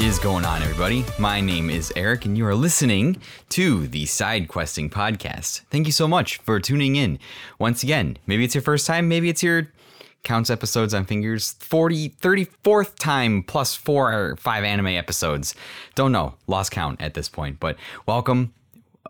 Is going on, everybody? My name is Eric, and you are listening to the Side Questing Podcast. Thank you so much for tuning in. Once again, maybe it's your first time, maybe it's your counts episodes on fingers 40 34th time plus four or five anime episodes don't know lost count at this point but welcome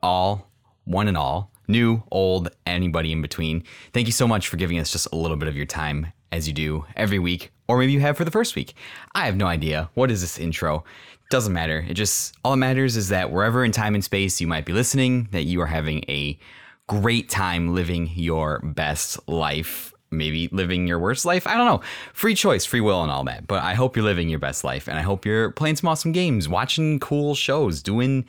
all one and all new old anybody in between thank you so much for giving us just a little bit of your time as you do every week or maybe you have for the first week i have no idea what is this intro doesn't matter it just all that matters is that wherever in time and space you might be listening that you are having a great time living your best life maybe living your worst life. I don't know. Free choice, free will, and all that. But I hope you're living your best life. And I hope you're playing some awesome games, watching cool shows, doing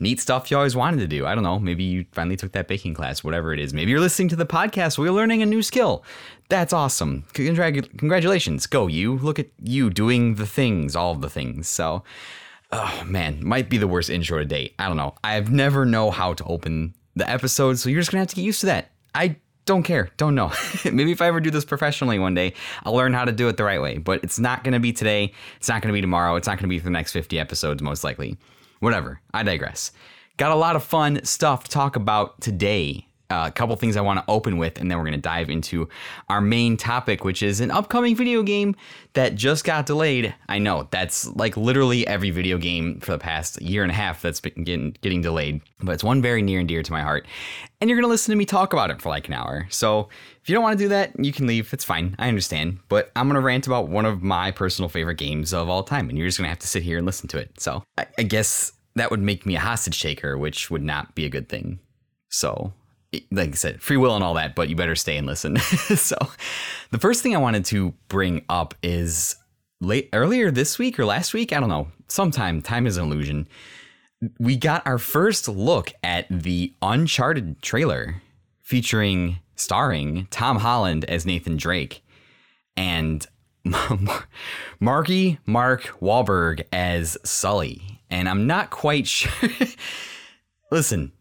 neat stuff you always wanted to do. I don't know. Maybe you finally took that baking class, whatever it is. Maybe you're listening to the podcast you're learning a new skill. That's awesome. Congratu- Congratulations. Go, you. Look at you doing the things, all the things. So, oh man, might be the worst intro to date. I don't know. I've never know how to open the episode, so you're just gonna have to get used to that. I don't care. Don't know. Maybe if I ever do this professionally one day, I'll learn how to do it the right way. But it's not to be today. It's not to be tomorrow. It's not to be for the next 50 episodes, most likely. Whatever. I digress. Got a lot of fun stuff to talk about today a couple things I want to open with, and then we're going to dive into our main topic, which is an upcoming video game that just got delayed. I know that's like literally every video game for the past year and a half that's been getting, getting delayed, but it's one very near and dear to my heart. And you're going to listen to me talk about it for like an hour. So if you don't want to do that, you can leave. It's fine. I understand. But I'm going to rant about one of my personal favorite games of all time, and you're just going to have to sit here and listen to it. So I, I guess that would make me a hostage taker, which would not be a good thing. So like I said, free will and all that, but you better stay and listen. so, the first thing I wanted to bring up is late earlier this week or last week, I don't know, sometime. Time is an illusion. We got our first look at the Uncharted trailer featuring starring Tom Holland as Nathan Drake and Marky Mark Wahlberg as Sully. And I'm not quite sure. Listen,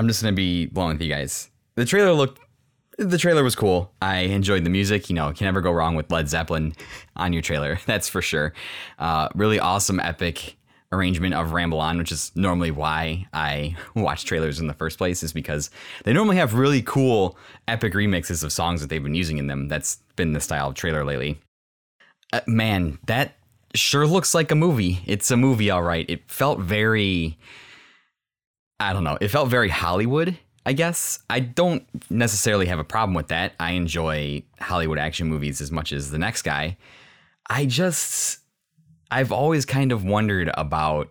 I'm just gonna be blunt with you guys. The trailer looked. The trailer was cool. I enjoyed the music. You know, can never go wrong with Led Zeppelin on your trailer. That's for sure. Uh, really awesome, epic arrangement of Ramble On, which is normally why I watch trailers in the first place, is because they normally have really cool, epic remixes of songs that they've been using in them. That's been the style of trailer lately. Uh, man, that sure looks like a movie. It's a movie, all right. It felt very I don't know. It felt very Hollywood, I guess. I don't necessarily have a problem with that. I enjoy Hollywood action movies as much as the next guy. I just, I've always kind of wondered about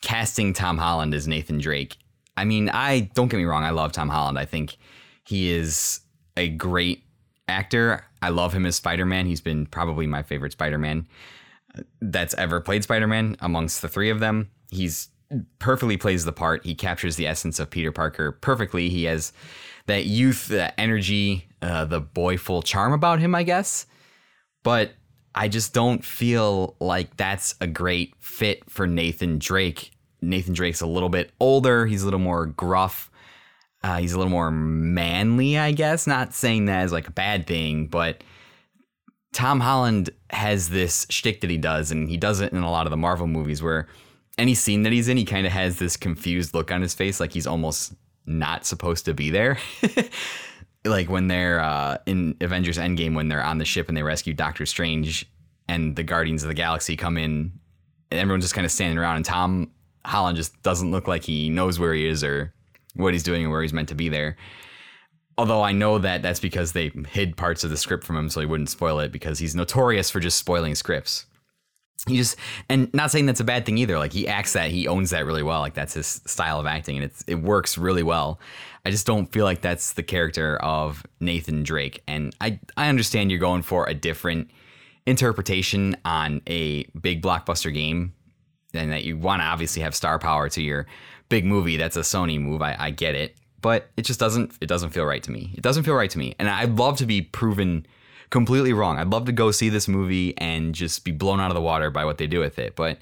casting Tom Holland as Nathan Drake. I mean, I don't get me wrong, I love Tom Holland. I think he is a great actor. I love him as Spider Man. He's been probably my favorite Spider Man uh, that's ever played Spider Man amongst the three of them. He's perfectly plays the part. He captures the essence of Peter Parker perfectly. He has that youth, that energy, uh, the boyful charm about him, I guess. But I just don't feel like that's a great fit for Nathan Drake. Nathan Drake's a little bit older. He's a little more gruff. Uh, he's a little more manly, I guess. Not saying that as like a bad thing, but Tom Holland has this shtick that he does, and he does it in a lot of the Marvel movies where any scene that he's in, he kind of has this confused look on his face, like he's almost not supposed to be there. like when they're uh, in Avengers Endgame, when they're on the ship and they rescue Doctor Strange, and the Guardians of the Galaxy come in, and everyone's just kind of standing around, and Tom Holland just doesn't look like he knows where he is or what he's doing or where he's meant to be there. Although I know that that's because they hid parts of the script from him so he wouldn't spoil it because he's notorious for just spoiling scripts he just and not saying that's a bad thing either. Like he acts that he owns that really well. Like that's his style of acting and it's it works really well. I just don't feel like that's the character of nathan drake and i i understand you're going for a different interpretation on a big blockbuster game and that you want to obviously have star power to your big movie. That's a sony move I, I get it. But it just doesn't it doesn't feel right to me. It doesn't feel right to me and i'd love to be proven completely wrong. I'd love to go see this movie and just be blown out of the water by what they do with it. But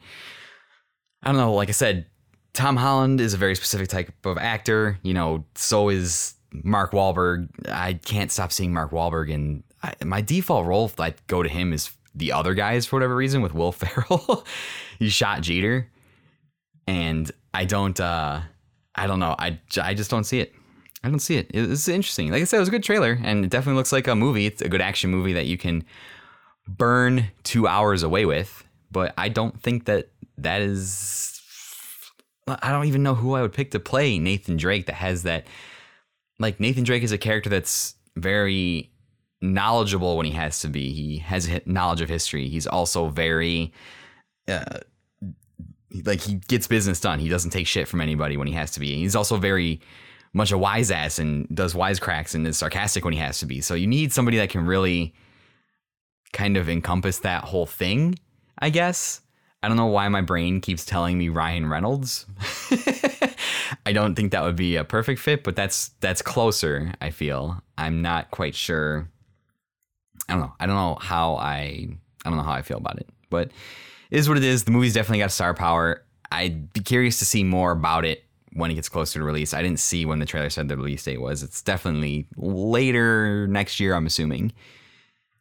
I don't know. Like I said, Tom Holland is a very specific type of actor. You know, so is Mark Wahlberg. I can't stop seeing Mark Wahlberg, and I, my default role I go to him is the other guys for whatever reason with Will Ferrell. he shot Jeter, and I don't. uh I don't know. I I just don't see it. I don't see it. It's interesting. Like I said, it was a good trailer, and it definitely looks like a movie. It's a good action movie that you can burn two hours away with. But I don't think that that is. I don't even know who I would pick to play Nathan Drake that has that. Like Nathan Drake is a character that's very knowledgeable when he has to be. He has knowledge of history. He's also very. Uh, like he gets business done. He doesn't take shit from anybody when he has to be. He's also very much a wise ass and does wisecracks and is sarcastic when he has to be. So you need somebody that can really kind of encompass that whole thing, I guess. I don't know why my brain keeps telling me Ryan Reynolds. I don't think that would be a perfect fit, but that's that's closer, I feel. I'm not quite sure. I don't know. I don't know how I I don't know how I feel about it. But it is what it is. The movie's definitely got star power. I'd be curious to see more about it when it gets closer to release. I didn't see when the trailer said the release date was. It's definitely later next year, I'm assuming.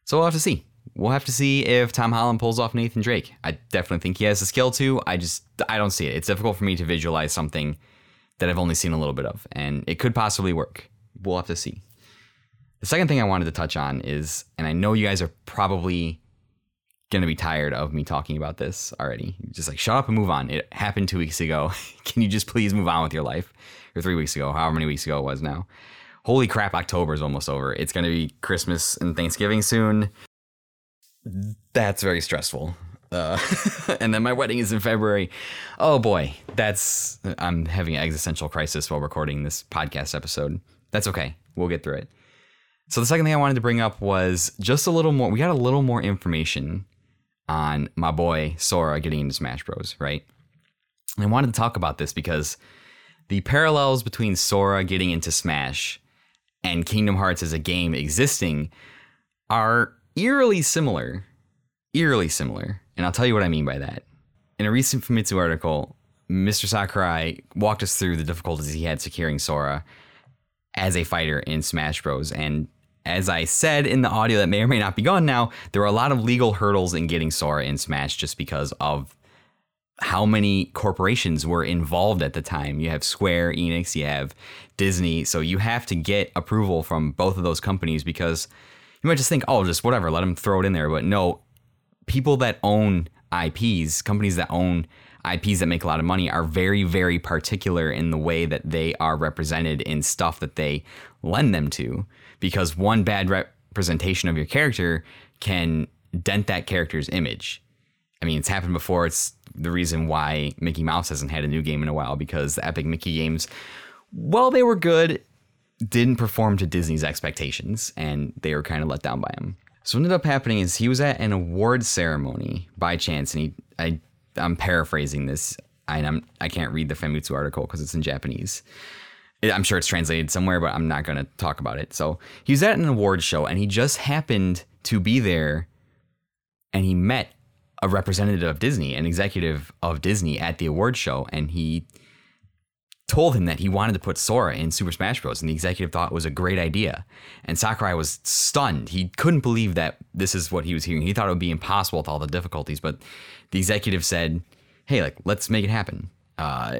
So we'll have to see. We'll have to see if Tom Holland pulls off Nathan Drake. I definitely think he has the skill to. I just I don't see it. It's difficult for me to visualize something that I've only seen a little bit of, and it could possibly work. We'll have to see. The second thing I wanted to touch on is, and I know you guys are probably gonna be tired of me talking about this already. Just like shut up and move on. It happened two weeks ago. Can you just please move on with your life? Or three weeks ago, however many weeks ago it was now. Holy crap, October is almost over. It's gonna be Christmas and Thanksgiving soon. That's very stressful. Uh, and then my wedding is in February. Oh boy, that's I'm having an existential crisis while recording this podcast episode. That's okay. We'll get through it. So the second thing I wanted to bring up was just a little more. We got a little more information on my boy Sora getting into Smash Bros. Right? And I wanted to talk about this because the parallels between Sora getting into Smash and Kingdom Hearts as a game existing are eerily similar. Eerily similar. And I'll tell you what I mean by that. In a recent Famitsu article, Mr. Sakurai walked us through the difficulties he had securing Sora as a fighter in Smash Bros. And as I said in the audio that may or may not be gone now, there are a lot of legal hurdles in getting Sora in Smash just because of how many corporations were involved at the time. You have Square Enix, you have Disney, so you have to get approval from both of those companies because you might just think, oh, just whatever, let them throw it in there. But no, people that own IPs, companies that own IPs that make a lot of money are very, very particular in the way that they are represented in stuff that they lend them to. Because one bad representation of your character can dent that character's image. I mean, it's happened before. It's the reason why Mickey Mouse hasn't had a new game in a while because the Epic Mickey games, well, they were good, didn't perform to Disney's expectations, and they were kind of let down by him. So what ended up happening is he was at an award ceremony by chance, and he I I'm paraphrasing this. I, I'm I can't read the Famitsu article because it's in Japanese. I'm sure it's translated somewhere, but I'm not going to talk about it. So he was at an award show, and he just happened to be there, and he met a representative of Disney, an executive of Disney at the award show, and he told him that he wanted to put Sora in Super Smash Bros. And the executive thought it was a great idea. And Sakurai was stunned. He couldn't believe that this is what he was hearing. He thought it would be impossible with all the difficulties. But the executive said, hey, like, let's make it happen. Uh,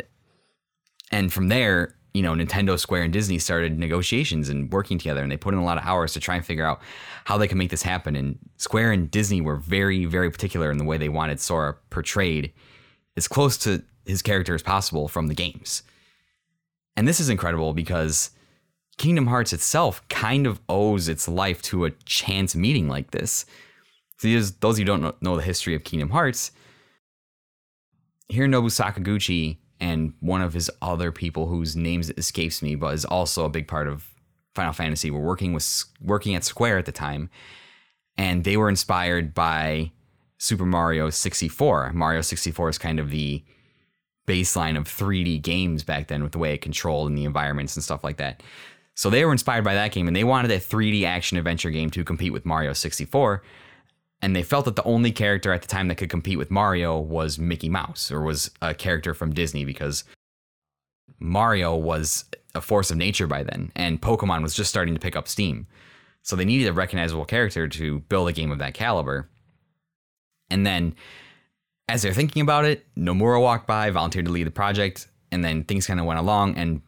and from there, you know, Nintendo, Square, and Disney started negotiations and working together, and they put in a lot of hours to try and figure out how they could make this happen. And Square and Disney were very, very particular in the way they wanted Sora portrayed as close to his character as possible from the games. And this is incredible because Kingdom Hearts itself kind of owes its life to a chance meeting like this. So those who don't know the history of Kingdom Hearts, Hironobu Sakaguchi and one of his other people whose names escapes me, but is also a big part of Final Fantasy, were working with working at Square at the time, and they were inspired by Super Mario 64. Mario 64 is kind of the baseline of 3D games back then with the way it controlled and the environments and stuff like that. So they were inspired by that game and they wanted a 3D action adventure game to compete with Mario 64. And they felt that the only character at the time that could compete with Mario was Mickey Mouse or was a character from Disney because Mario was a force of nature by then and Pokemon was just starting to pick up steam. So they needed a recognizable character to build a game of that caliber. And then as they're thinking about it, Nomura walked by, volunteered to lead the project, and then things kind of went along. And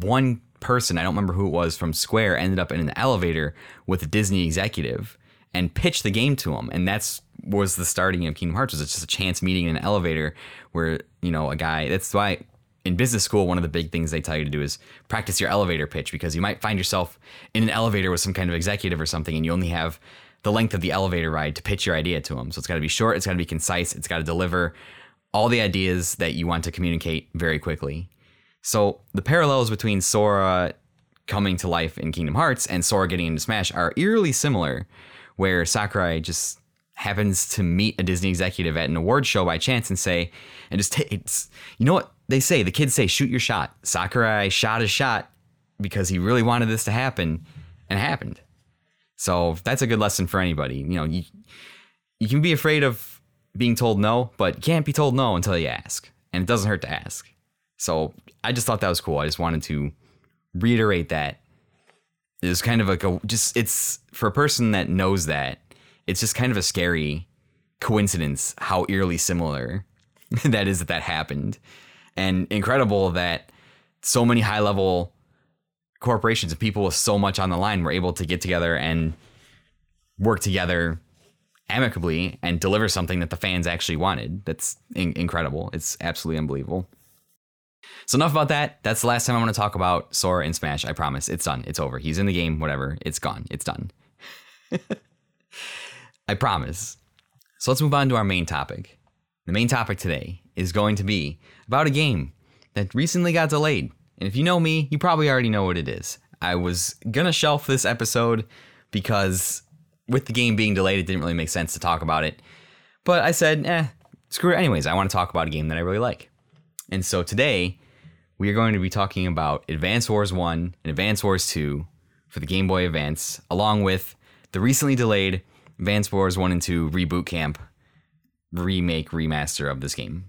one person, I don't remember who it was from Square, ended up in an elevator with a Disney executive and pitch the game to him. And that's was the starting of Kingdom Hearts. Was just a chance meeting in an elevator where you know a guy. That's why in business school, one of the big things they tell you to do is practice your elevator pitch because you might find yourself in an elevator with some kind of executive or something, and you only have the length of the elevator ride to pitch your idea to them. So it's got to be short, it's got to be concise, it's got to deliver all the ideas that you want to communicate very quickly. So the parallels between Sora coming to life in Kingdom Hearts and Sora getting into Smash are eerily similar, where Sakurai just happens to meet a Disney executive at an award show by chance and say, and just take it's you know what they say, the kids say, shoot your shot. Sakurai shot his shot because he really wanted this to happen and it happened. So that's a good lesson for anybody. You know, you you can be afraid of being told no, but you can't be told no until you ask. And it doesn't hurt to ask. So I just thought that was cool. I just wanted to reiterate that. It's kind of like a just it's for a person that knows that, it's just kind of a scary coincidence how eerily similar that is that that happened. And incredible that so many high level corporations and people with so much on the line were able to get together and work together amicably and deliver something that the fans actually wanted. That's in- incredible. It's absolutely unbelievable. So enough about that. That's the last time I'm going to talk about Sora and Smash. I promise. It's done. It's over. He's in the game. Whatever. It's gone. It's done. I promise. So let's move on to our main topic. The main topic today is going to be about a game that recently got delayed. And if you know me, you probably already know what it is. I was going to shelf this episode because with the game being delayed, it didn't really make sense to talk about it. But I said, eh, screw it anyways. I want to talk about a game that I really like. And so today, we are going to be talking about Advance Wars 1 and Advance Wars 2 for the Game Boy Advance, along with the recently delayed Advance Wars 1 and 2 Reboot Camp remake remaster of this game.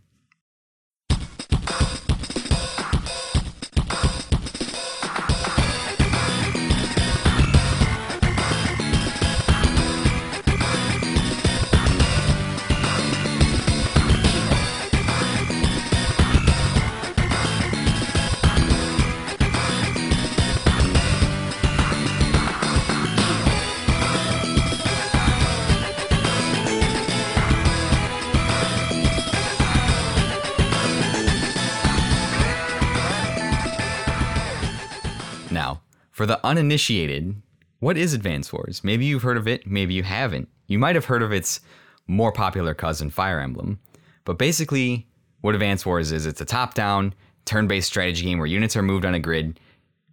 For the uninitiated, what is Advance Wars? Maybe you've heard of it, maybe you haven't. You might have heard of its more popular cousin, Fire Emblem. But basically, what Advance Wars is, it's a top down, turn based strategy game where units are moved on a grid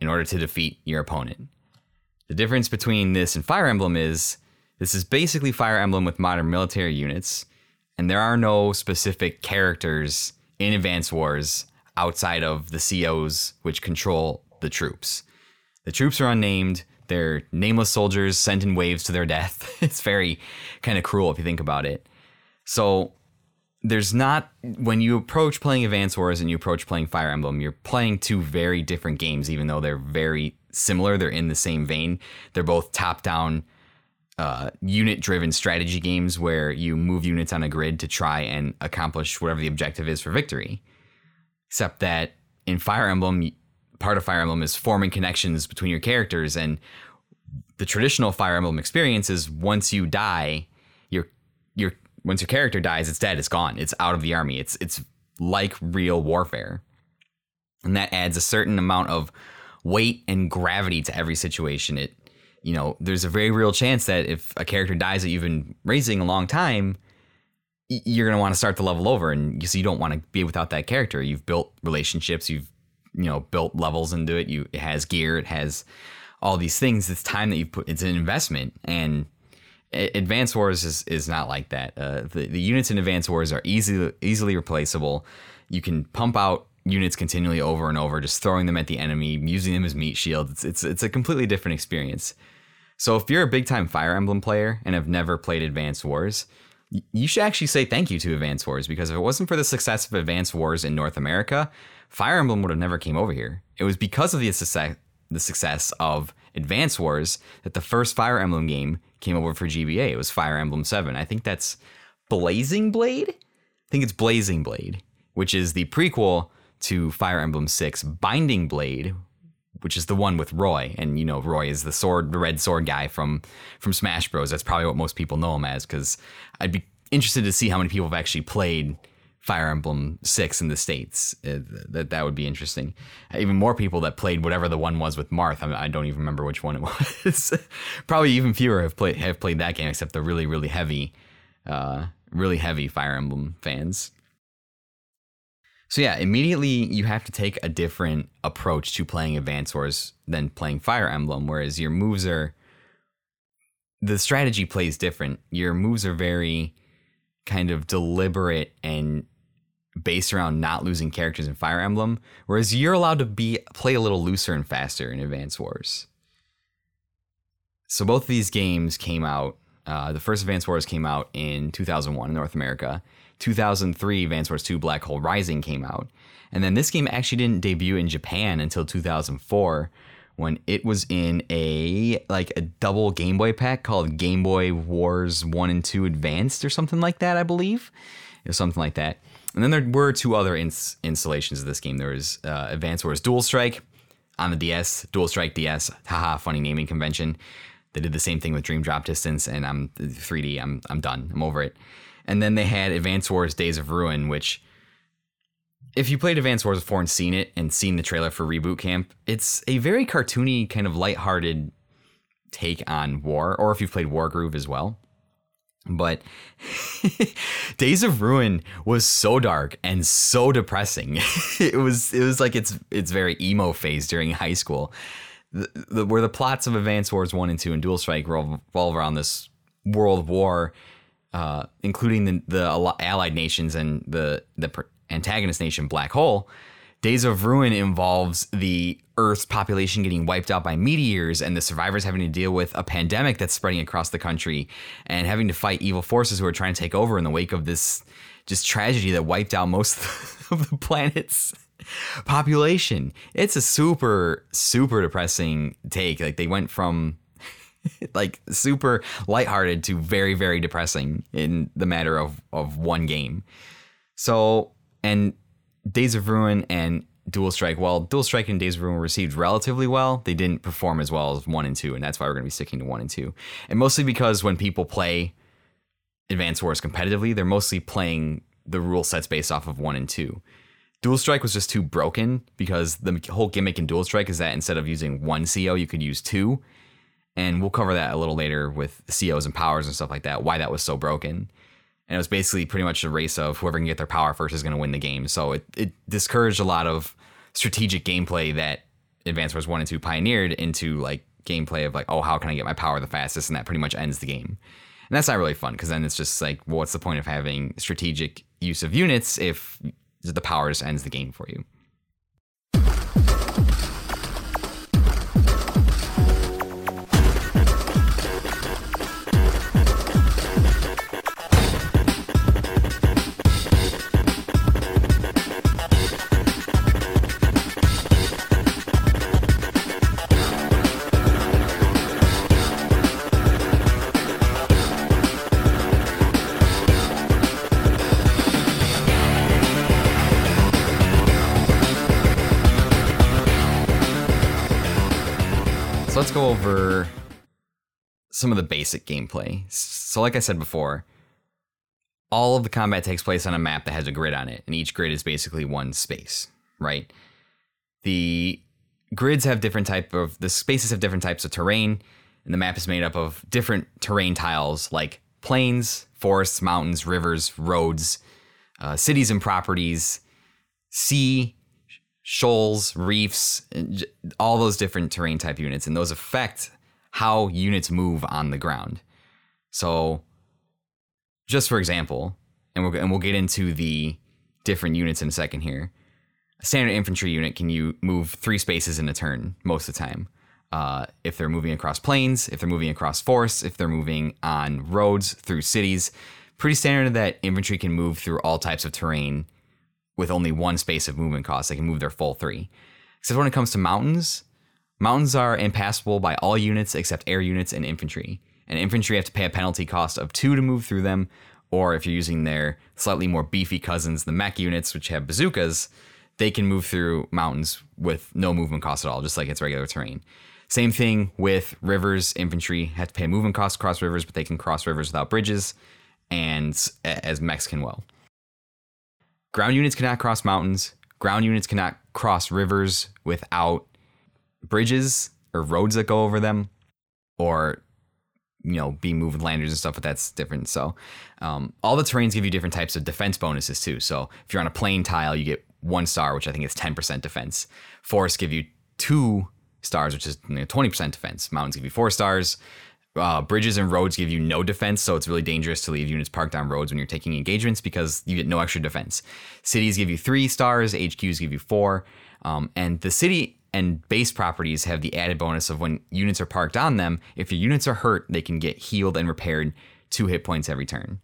in order to defeat your opponent. The difference between this and Fire Emblem is this is basically Fire Emblem with modern military units, and there are no specific characters in Advance Wars outside of the COs, which control the troops. The troops are unnamed. They're nameless soldiers sent in waves to their death. it's very kind of cruel if you think about it. So there's not when you approach playing Advance Wars and you approach playing Fire Emblem, you're playing two very different games, even though they're very similar. They're in the same vein. They're both top-down, uh, unit-driven strategy games where you move units on a grid to try and accomplish whatever the objective is for victory. Except that in Fire Emblem, part of Fire Emblem is forming connections between your characters, and the traditional Fire Emblem experience is once you die, your your once your character dies, it's dead, it's gone, it's out of the army. It's it's like real warfare, and that adds a certain amount of weight and gravity to every situation. It you know, there's a very real chance that if a character dies that you've been raising a long time, you're going to want to start the level over and so you don't want to be without that character you've built relationships you've you know built levels into it. You it has gear it has all these things. It's time that you put it's an investment. And advanced wars is, is not like that. Uh, the, the units in advanced wars are easily easily replaceable. You can pump out units continually over and over just throwing them at the enemy using them as meat shields it's, it's, it's a completely different experience. So if you're a big time fire emblem player and have never played advanced wars you should actually say thank you to Advance Wars because if it wasn't for the success of Advance Wars in North America, Fire Emblem would have never came over here. It was because of the success, the success of Advance Wars that the first Fire Emblem game came over for GBA. It was Fire Emblem 7. I think that's Blazing Blade. I think it's Blazing Blade, which is the prequel to Fire Emblem Six. Binding Blade, which is the one with Roy, and you know Roy is the sword, the red sword guy from from Smash Bros. That's probably what most people know him as. Because I'd be interested to see how many people have actually played Fire Emblem Six in the states. Uh, that that would be interesting. Even more people that played whatever the one was with Marth. I, I don't even remember which one it was. Probably even fewer have played have played that game, except the really really heavy, uh, really heavy Fire Emblem fans. So yeah, immediately you have to take a different approach to playing Advance Wars than playing Fire Emblem, whereas your moves are the strategy plays different. Your moves are very kind of deliberate and based around not losing characters in Fire Emblem, whereas you're allowed to be play a little looser and faster in Advance Wars. So both of these games came out. Uh, the first Advance Wars came out in 2001 in North America. 2003, Advance Wars 2 Black Hole Rising came out. And then this game actually didn't debut in Japan until 2004 when it was in a like a double Game Boy pack called Game Boy Wars 1 and 2 Advanced or something like that, I believe. Was something like that. And then there were two other ins- installations of this game. There was uh, Advance Wars Dual Strike on the DS, Dual Strike DS. Haha, funny naming convention. They did the same thing with Dream Drop Distance, and I'm 3D. I'm I'm done. I'm over it. And then they had Advance Wars Days of Ruin, which if you played Advance Wars before and seen it and seen the trailer for Reboot Camp, it's a very cartoony, kind of lighthearted take on war, or if you've played Wargroove as well. But Days of Ruin was so dark and so depressing. it was it was like it's it's very emo phase during high school. The, the, where the plots of Advance Wars 1 and 2 and Dual Strike revolve around this world war, uh, including the, the allied nations and the, the antagonist nation, Black Hole. Days of Ruin involves the Earth's population getting wiped out by meteors and the survivors having to deal with a pandemic that's spreading across the country and having to fight evil forces who are trying to take over in the wake of this just tragedy that wiped out most of the planet's population. It's a super, super depressing take. Like they went from like super lighthearted to very, very depressing in the matter of, of one game. So, and Days of Ruin and Dual Strike, well, Dual Strike and Days of Ruin received relatively well. They didn't perform as well as one and two, and that's why we're going to be sticking to one and two. And mostly because when people play Advanced Wars competitively, they're mostly playing the rule sets based off of one and two. Dual Strike was just too broken because the whole gimmick in Dual Strike is that instead of using one CO, you could use two. And we'll cover that a little later with COs and powers and stuff like that, why that was so broken. And it was basically pretty much a race of whoever can get their power first is going to win the game. So it, it discouraged a lot of strategic gameplay that Advance Wars 1 and 2 pioneered into like gameplay of like, oh, how can I get my power the fastest? And that pretty much ends the game. And that's not really fun because then it's just like, well, what's the point of having strategic use of units if the power just ends the game for you? Some of the basic gameplay. So, like I said before, all of the combat takes place on a map that has a grid on it, and each grid is basically one space, right? The grids have different type of the spaces have different types of terrain, and the map is made up of different terrain tiles like plains, forests, mountains, rivers, roads, uh, cities and properties, sea, shoals, reefs, all those different terrain type units, and those affect how units move on the ground. So, just for example, and we'll, and we'll get into the different units in a second here. A standard infantry unit can you move three spaces in a turn most of the time. Uh, if they're moving across plains, if they're moving across forests, if they're moving on roads through cities, pretty standard that infantry can move through all types of terrain with only one space of movement cost. They can move their full three. Except when it comes to mountains, mountains are impassable by all units except air units and infantry. And infantry have to pay a penalty cost of two to move through them, or if you're using their slightly more beefy cousins, the mech units, which have bazookas, they can move through mountains with no movement cost at all, just like it's regular terrain. Same thing with rivers. Infantry have to pay movement costs across rivers, but they can cross rivers without bridges, and as mechs can well. Ground units cannot cross mountains. Ground units cannot cross rivers without bridges or roads that go over them, or you know, be moved with landers and stuff, but that's different. So, um, all the terrains give you different types of defense bonuses too. So, if you're on a plain tile, you get one star, which I think is 10% defense. Forests give you two stars, which is you know, 20% defense. Mountains give you four stars. Uh, bridges and roads give you no defense, so it's really dangerous to leave units parked on roads when you're taking engagements because you get no extra defense. Cities give you three stars, HQs give you four, um, and the city and base properties have the added bonus of when units are parked on them, if your units are hurt, they can get healed and repaired two hit points every turn.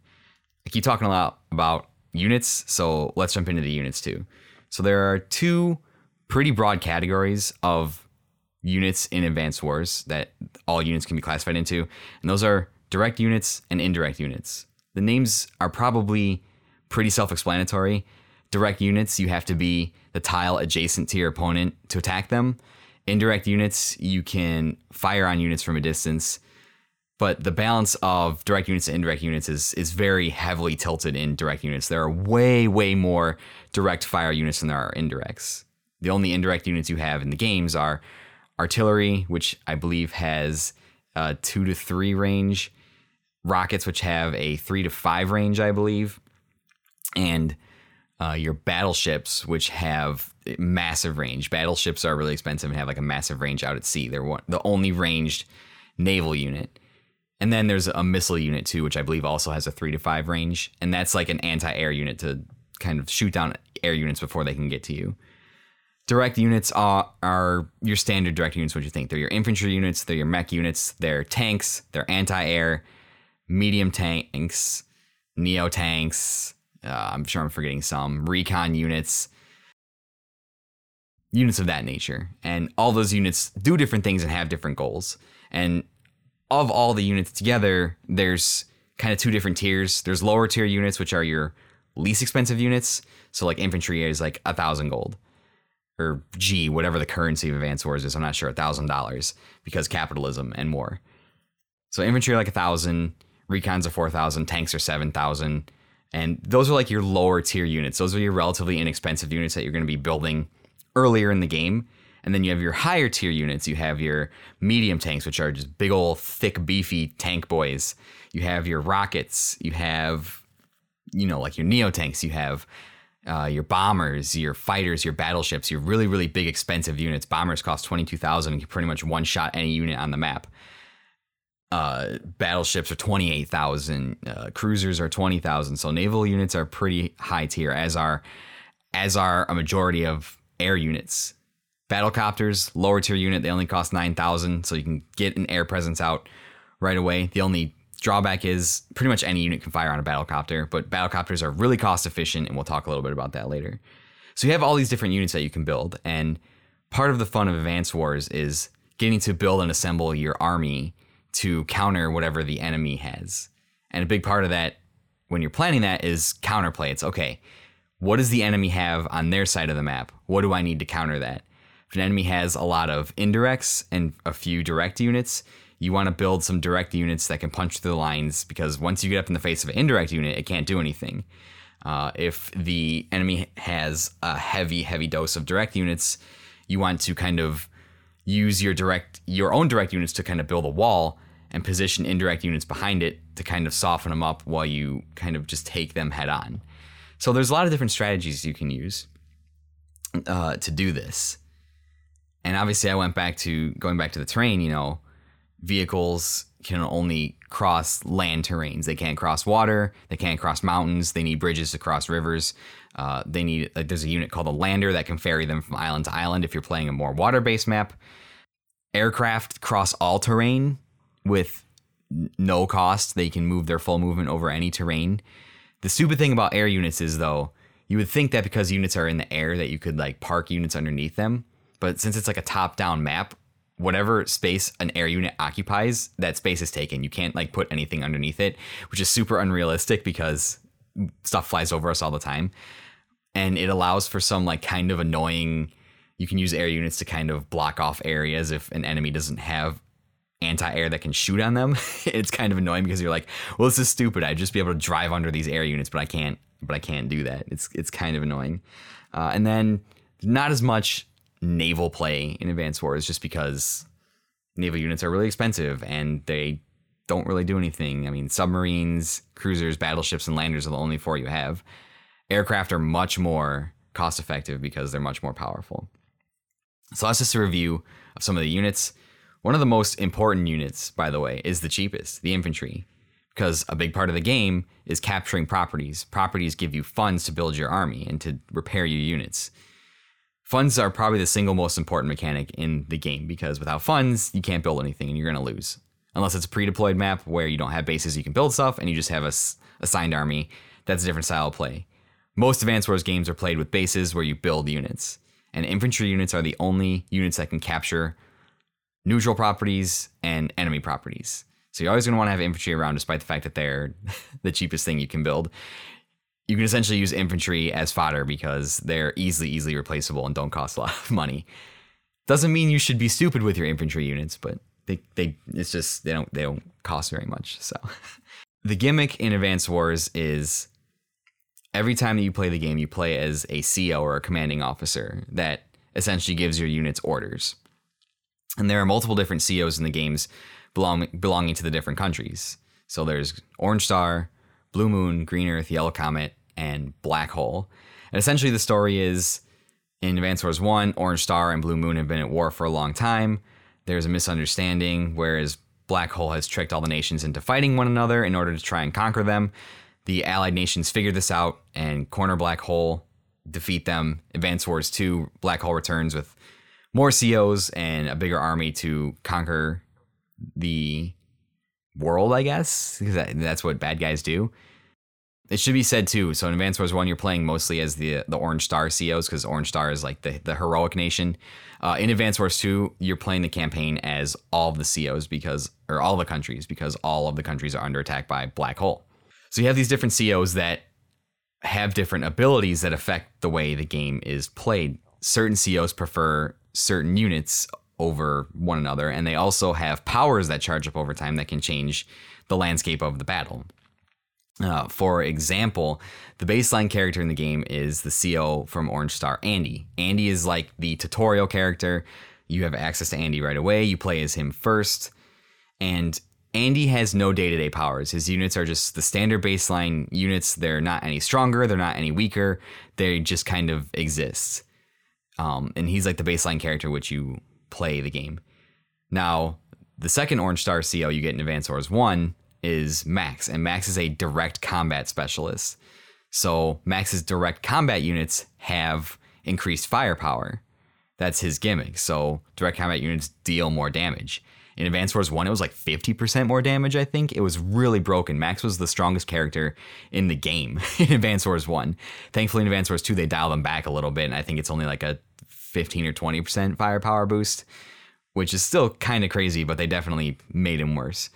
I keep talking a lot about units, so let's jump into the units too. So there are two pretty broad categories of units in Advanced Wars that all units can be classified into, and those are direct units and indirect units. The names are probably pretty self explanatory. Direct units, you have to be the tile adjacent to your opponent to attack them. Indirect units, you can fire on units from a distance. But the balance of direct units and indirect units is is very heavily tilted in direct units. There are way, way more direct fire units than there are indirects. The only indirect units you have in the games are artillery, which I believe has a two to three range, rockets, which have a three to five range, I believe, and uh, your battleships, which have massive range. Battleships are really expensive and have like a massive range out at sea. They're one, the only ranged naval unit. And then there's a missile unit too, which I believe also has a three to five range, and that's like an anti-air unit to kind of shoot down air units before they can get to you direct units are, are your standard direct units. What you think? They're your infantry units. They're your mech units. They're tanks. They're anti-air, medium tanks, neo tanks. Uh, I'm sure I'm forgetting some recon units, units of that nature. And all those units do different things and have different goals. And of all the units together, there's kind of two different tiers. There's lower tier units, which are your least expensive units. So like infantry is like a thousand gold or G, whatever the currency of Advanced Wars is. I'm not sure, a thousand dollars because capitalism and more. So infantry are like a thousand, recons are four thousand, tanks are seven thousand, and those are like your lower tier units. Those are your relatively inexpensive units that you're going to be building earlier in the game. And then you have your higher tier units. You have your medium tanks, which are just big old thick, beefy tank boys. You have your rockets. You have, you know, like your neo tanks. You have uh, your bombers, your fighters, your battleships, your really, really big, expensive units. Bombers cost 22,000 and you pretty much one shot any unit on the map. Uh, battleships are 28,000, uh, cruisers are 20,000. So naval units are pretty high tier, as are, as are a majority of air units. Battlecopters, lower tier unit, they only cost 9,000. So you can get an air presence out right away. The only Drawback is pretty much any unit can fire on a battlecopter, but battlecopters are really cost efficient, and we'll talk a little bit about that later. So you have all these different units that you can build, and part of the fun of Advance Wars is getting to build and assemble your army to counter whatever the enemy has. And a big part of that when you're planning that is counterplay. It's okay, what does the enemy have on their side of the map? What do I need to counter that? If an enemy has a lot of indirects and a few direct units, you want to build some direct units that can punch through the lines because once you get up in the face of an indirect unit, it can't do anything. Uh, if the enemy has a heavy, heavy dose of direct units, you want to kind of use your direct, your own direct units to kind of build a wall and position indirect units behind it to kind of soften them up while you kind of just take them head on. So there's a lot of different strategies you can use uh, to do this. And obviously, I went back to going back to the terrain. You know, vehicles can only cross land terrains. They can't cross water. They can't cross mountains. They need bridges to cross rivers. Uh, they need like there's a unit called a lander that can ferry them from island to island if you're playing a more water-based map. Aircraft cross all terrain with no cost. They can move their full movement over any terrain. The stupid thing about air units is though, you would think that because units are in the air that you could like park units underneath them, but since it's like a top-down map, whatever space an air unit occupies, that space is taken. You can't like put anything underneath it, which is super unrealistic because stuff flies over us all the time. And it allows for some like kind of annoying you can use air units to kind of block off areas if an enemy doesn't have anti-air that can shoot on them. it's kind of annoying because you're like, well, this is stupid. I'd just be able to drive under these air units, but I can't. But I can't do that. It's it's kind of annoying. Uh, and then not as much naval play in Advanced Wars, just because naval units are really expensive and they don't really do anything. I mean, submarines, cruisers, battleships, and landers are the only four you have. Aircraft are much more cost effective because they're much more powerful. So that's just a review of some of the units. One of the most important units, by the way, is the cheapest, the infantry, because a big part of the game is capturing properties. Properties give you funds to build your army and to repair your units. Funds are probably the single most important mechanic in the game because without funds, you can't build anything and you're going to lose. Unless it's a pre deployed map where you don't have bases you can build stuff and you just have a assigned army. That's a different style of play. Most Advanced Wars games are played with bases where you build units and infantry units are the only units that can capture neutral properties and enemy properties. So you're always going to want to have infantry around, despite the fact that they're the cheapest thing you can build. You can essentially use infantry as fodder because they're easily, easily replaceable and don't cost a lot of money. Doesn't mean you should be stupid with your infantry units, but they, they it's just they don't they don't cost very much. So the gimmick in Advanced Wars is every time that you play the game, you play as a CO or a commanding officer that essentially gives your units orders. And there are multiple different CEOs in the games belong, belonging to the different countries. So there's Orange Star, Blue Moon, Green Earth, Yellow Comet, and Black Hole. And essentially, the story is in Advance Wars 1, Orange Star and Blue Moon have been at war for a long time. There's a misunderstanding, whereas Black Hole has tricked all the nations into fighting one another in order to try and conquer them. The Allied nations figure this out and corner Black Hole, defeat them. Advance Wars 2, Black Hole returns with more COs and a bigger army to conquer the world, I guess, because that's what bad guys do. It should be said too. So in Advance Wars One, you're playing mostly as the the Orange Star COs because Orange Star is like the the heroic nation. Uh, in Advance Wars Two, you're playing the campaign as all of the COs because or all the countries because all of the countries are under attack by Black Hole. So you have these different COs that have different abilities that affect the way the game is played. Certain COs prefer certain units over one another, and they also have powers that charge up over time that can change the landscape of the battle. Uh, for example, the baseline character in the game is the CO from Orange Star, Andy. Andy is like the tutorial character. You have access to Andy right away. You play as him first. And Andy has no day to day powers. His units are just the standard baseline units. They're not any stronger, they're not any weaker. They just kind of exist. Um, and he's like the baseline character which you play the game. Now, the second Orange Star CO you get in Advanced Wars 1 is Max, and Max is a direct combat specialist. So, Max's direct combat units have increased firepower. That's his gimmick. So, direct combat units deal more damage. In Advance Wars 1, it was like 50% more damage, I think. It was really broken. Max was the strongest character in the game in Advance Wars 1. Thankfully, in Advance Wars 2, they dialed them back a little bit, and I think it's only like a 15 or 20% firepower boost, which is still kind of crazy, but they definitely made him worse.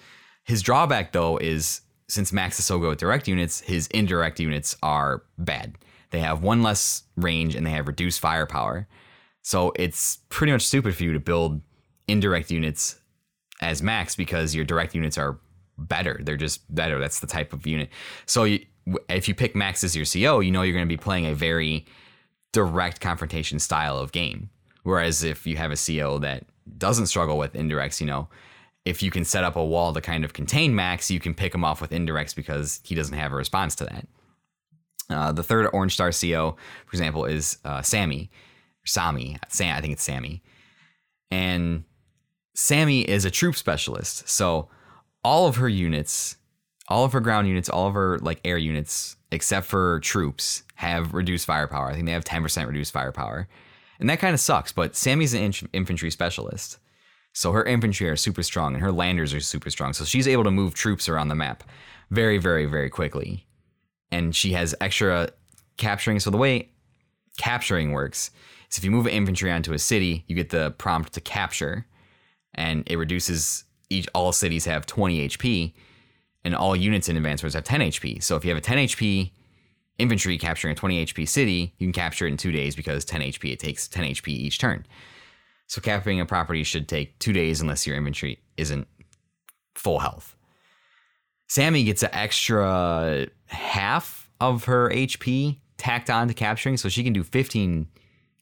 His drawback, though, is since Max is so good with direct units, his indirect units are bad. They have one less range and they have reduced firepower. So it's pretty much stupid for you to build indirect units as max because your direct units are better. They're just better. That's the type of unit. So you, if you pick max as your CO, you know you're going to be playing a very direct confrontation style of game. Whereas if you have a CO that doesn't struggle with indirects, you know, if you can set up a wall to kind of contain Max, you can pick him off with indirects because he doesn't have a response to that. Uh, the third Orange Star CO, for example, is uh, Sammy, Sami. Sam, I think it's Sammy, and Sammy is a troop specialist. So all of her units, all of her ground units, all of her like air units, except for troops, have reduced firepower. I think they have 10% reduced firepower. And that kind of sucks, but Sammy's an infantry specialist. So her infantry are super strong and her landers are super strong. So she's able to move troops around the map very, very, very quickly. And she has extra capturing. So the way capturing works is if you move infantry onto a city, you get the prompt to capture and it reduces each all cities have 20 HP, and all units in Advance Wars have 10 HP. So if you have a 10 HP infantry capturing a 20 HP city, you can capture it in two days because 10 HP. It takes 10 HP each turn. So capturing a property should take two days unless your infantry isn't full health. Sami gets an extra half of her HP tacked on to capturing, so she can do 15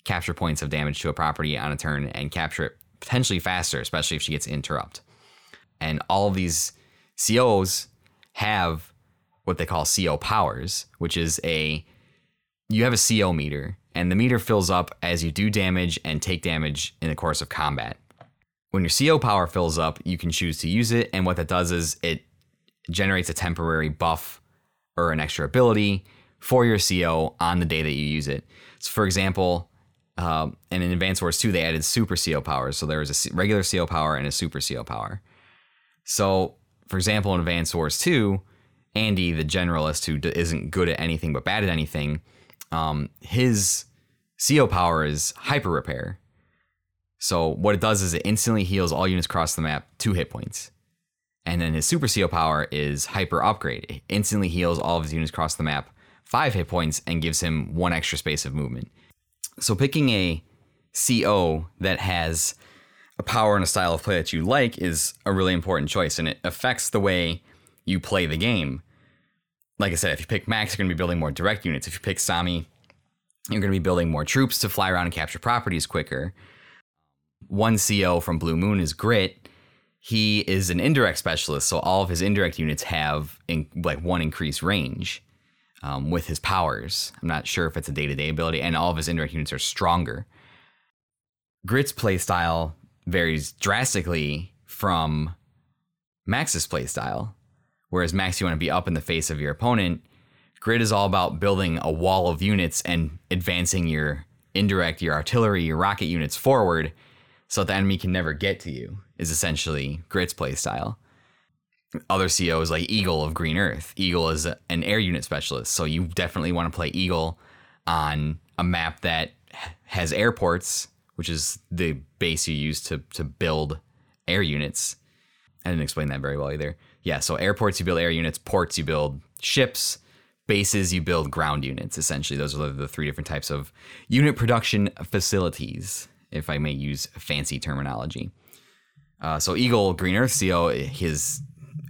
capture points of damage to a property on a turn and capture it potentially faster, especially if she gets interrupt. And all these COs have what they call CO powers, which is a you have a CO meter, and the meter fills up as you do damage and take damage in the course of combat. When your CO power fills up, you can choose to use it, and what that does is it generates a temporary buff or an extra ability for your CO on the day that you use it. So, for example, um, and in Advance Wars 2, they added super CO powers. So there was a regular CO power and a super CO power. So, for example, in Advance Wars 2, Andy, the generalist who isn't good at anything but bad at anything, um, his CO power is hyper repair. So what it does is it instantly heals all units across the map two hit points. And then his super CO power is hyper upgrade. It instantly heals all of his units across the map five hit points and gives him one extra space of movement. So picking a CO that has a power and a style of play that you like is a really important choice and it affects the way you play the game. Like I said, if you pick Max, you're going to be building more direct units. If you pick Sami, you're going to be building more troops to fly around and capture properties quicker. One CO from Blue Moon is Grit. He is an indirect specialist, so all of his indirect units have in, like one increased range um, with his powers. I'm not sure if it's a day to day ability, and all of his indirect units are stronger. Grit's playstyle varies drastically from Max's playstyle. Whereas Max, you want to be up in the face of your opponent. Grit is all about building a wall of units and advancing your indirect, your artillery, your rocket units forward so that the enemy can never get to you, is essentially Grit's playstyle other COs like Eagle of Green Earth. Eagle is an air unit specialist, so you definitely want to play Eagle on a map that has airports, which is the base you use to to build air units. I didn't explain that very well either. Yeah, so airports you build air units, ports you build ships, bases you build ground units. Essentially, those are the three different types of unit production facilities, if I may use fancy terminology. Uh, so Eagle Green Earth CO, his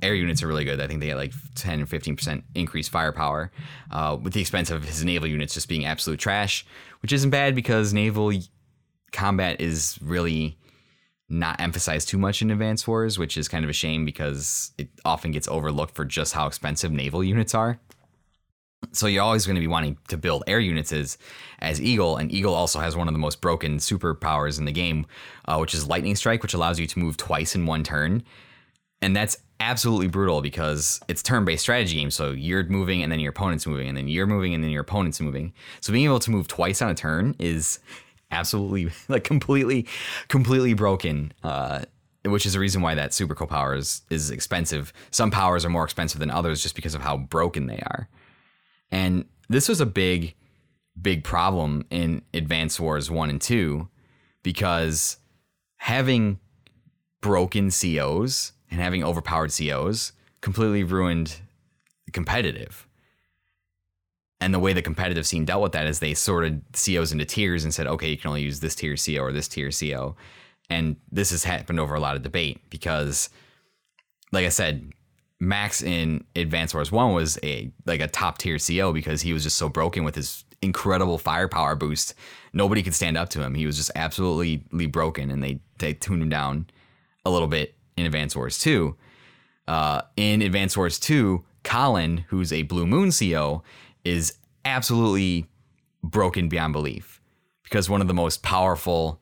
air units are really good. I think they get like 10 or 15% increased firepower, uh, with the expense of his naval units just being absolute trash, which isn't bad because naval combat is really not emphasized too much in Advance Wars, which is kind of a shame because it often gets overlooked for just how expensive naval units are. So you're always going to be wanting to build air units as, as Eagle, and Eagle also has one of the most broken superpowers in the game, uh, which is Lightning Strike, which allows you to move twice in one turn, and that's absolutely brutal because it's turn-based strategy game. So you're moving and then your opponent's moving and then you're moving and then your opponent's moving. So being able to move twice on a turn is absolutely like completely, completely broken. Uh, which is the reason why that super cool power is, is expensive. Some powers are more expensive than others just because of how broken they are. And this was a big, big problem in Advance Wars 1 and 2 because having broken COs and having overpowered COs completely ruined competitive. And the way the competitive scene dealt with that is they sorted COs into tiers and said, okay, you can only use this tier CO or this tier CO. And this has happened over a lot of debate because, like I said, Max in Advance Wars 1 was a like a top tier CO because he was just so broken with his incredible firepower boost. Nobody could stand up to him. He was just absolutely broken and they, they tuned him down a little bit in Advance Wars 2. Uh, in Advance Wars 2, Colin, who's a Blue Moon CO, is absolutely broken beyond belief because one of the most powerful